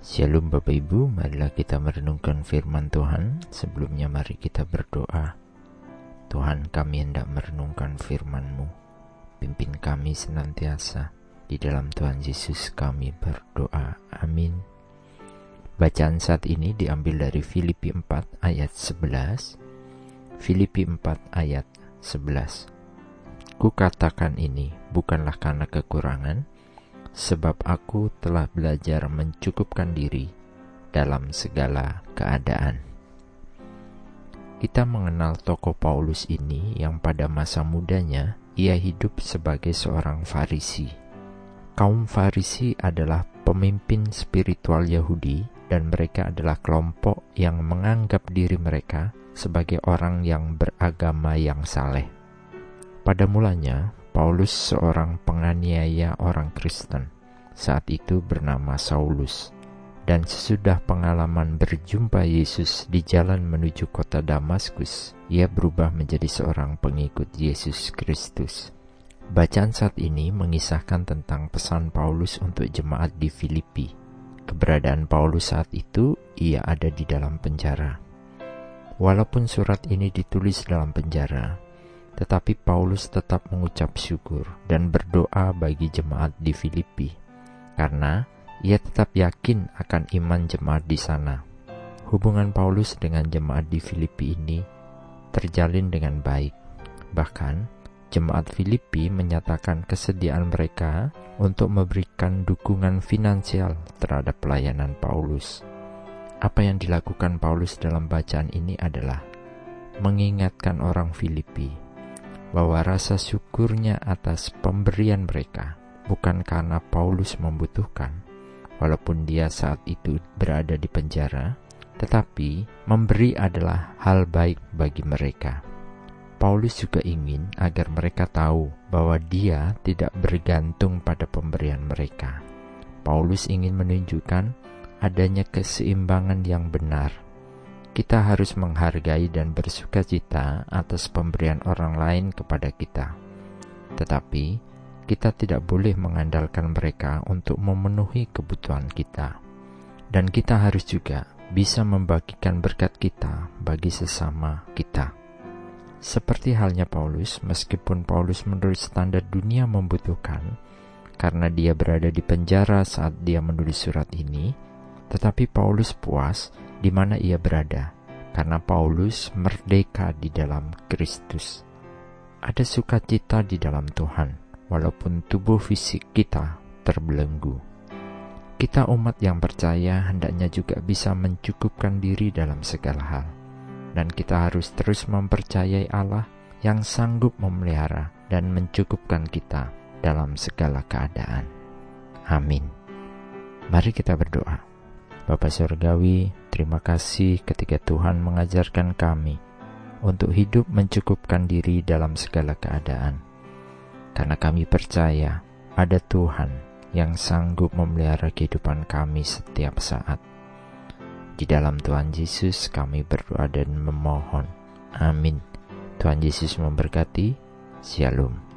Shalom Bapak Ibu, marilah kita merenungkan firman Tuhan. Sebelumnya mari kita berdoa. Tuhan kami hendak merenungkan firman-Mu. Pimpin kami senantiasa. Di dalam Tuhan Yesus kami berdoa. Amin. Bacaan saat ini diambil dari Filipi 4 ayat 11. Filipi 4 ayat 11. Kukatakan ini bukanlah karena kekurangan, sebab aku telah belajar mencukupkan diri dalam segala keadaan. Kita mengenal tokoh Paulus ini yang pada masa mudanya ia hidup sebagai seorang Farisi. Kaum Farisi adalah pemimpin spiritual Yahudi dan mereka adalah kelompok yang menganggap diri mereka sebagai orang yang beragama yang saleh. Pada mulanya, Paulus seorang penganiaya orang Kristen, saat itu bernama Saulus. Dan sesudah pengalaman berjumpa Yesus di jalan menuju kota Damaskus, ia berubah menjadi seorang pengikut Yesus Kristus. Bacaan saat ini mengisahkan tentang pesan Paulus untuk jemaat di Filipi. Keberadaan Paulus saat itu, ia ada di dalam penjara. Walaupun surat ini ditulis dalam penjara, tetapi Paulus tetap mengucap syukur dan berdoa bagi jemaat di Filipi, karena ia tetap yakin akan iman jemaat di sana. Hubungan Paulus dengan jemaat di Filipi ini terjalin dengan baik. Bahkan, jemaat Filipi menyatakan kesediaan mereka untuk memberikan dukungan finansial terhadap pelayanan Paulus. Apa yang dilakukan Paulus dalam bacaan ini adalah mengingatkan orang Filipi bahwa rasa syukurnya atas pemberian mereka bukan karena Paulus membutuhkan, walaupun dia saat itu berada di penjara, tetapi memberi adalah hal baik bagi mereka. Paulus juga ingin agar mereka tahu bahwa dia tidak bergantung pada pemberian mereka. Paulus ingin menunjukkan adanya keseimbangan yang benar kita harus menghargai dan bersuka cita atas pemberian orang lain kepada kita. Tetapi, kita tidak boleh mengandalkan mereka untuk memenuhi kebutuhan kita. Dan kita harus juga bisa membagikan berkat kita bagi sesama kita. Seperti halnya Paulus, meskipun Paulus menurut standar dunia membutuhkan, karena dia berada di penjara saat dia menulis surat ini, tetapi Paulus puas di mana ia berada, karena Paulus merdeka di dalam Kristus. Ada sukacita di dalam Tuhan, walaupun tubuh fisik kita terbelenggu. Kita umat yang percaya hendaknya juga bisa mencukupkan diri dalam segala hal. Dan kita harus terus mempercayai Allah yang sanggup memelihara dan mencukupkan kita dalam segala keadaan. Amin. Mari kita berdoa. Bapa Surgawi, terima kasih ketika Tuhan mengajarkan kami untuk hidup mencukupkan diri dalam segala keadaan. Karena kami percaya ada Tuhan yang sanggup memelihara kehidupan kami setiap saat. Di dalam Tuhan Yesus kami berdoa dan memohon. Amin. Tuhan Yesus memberkati. Shalom.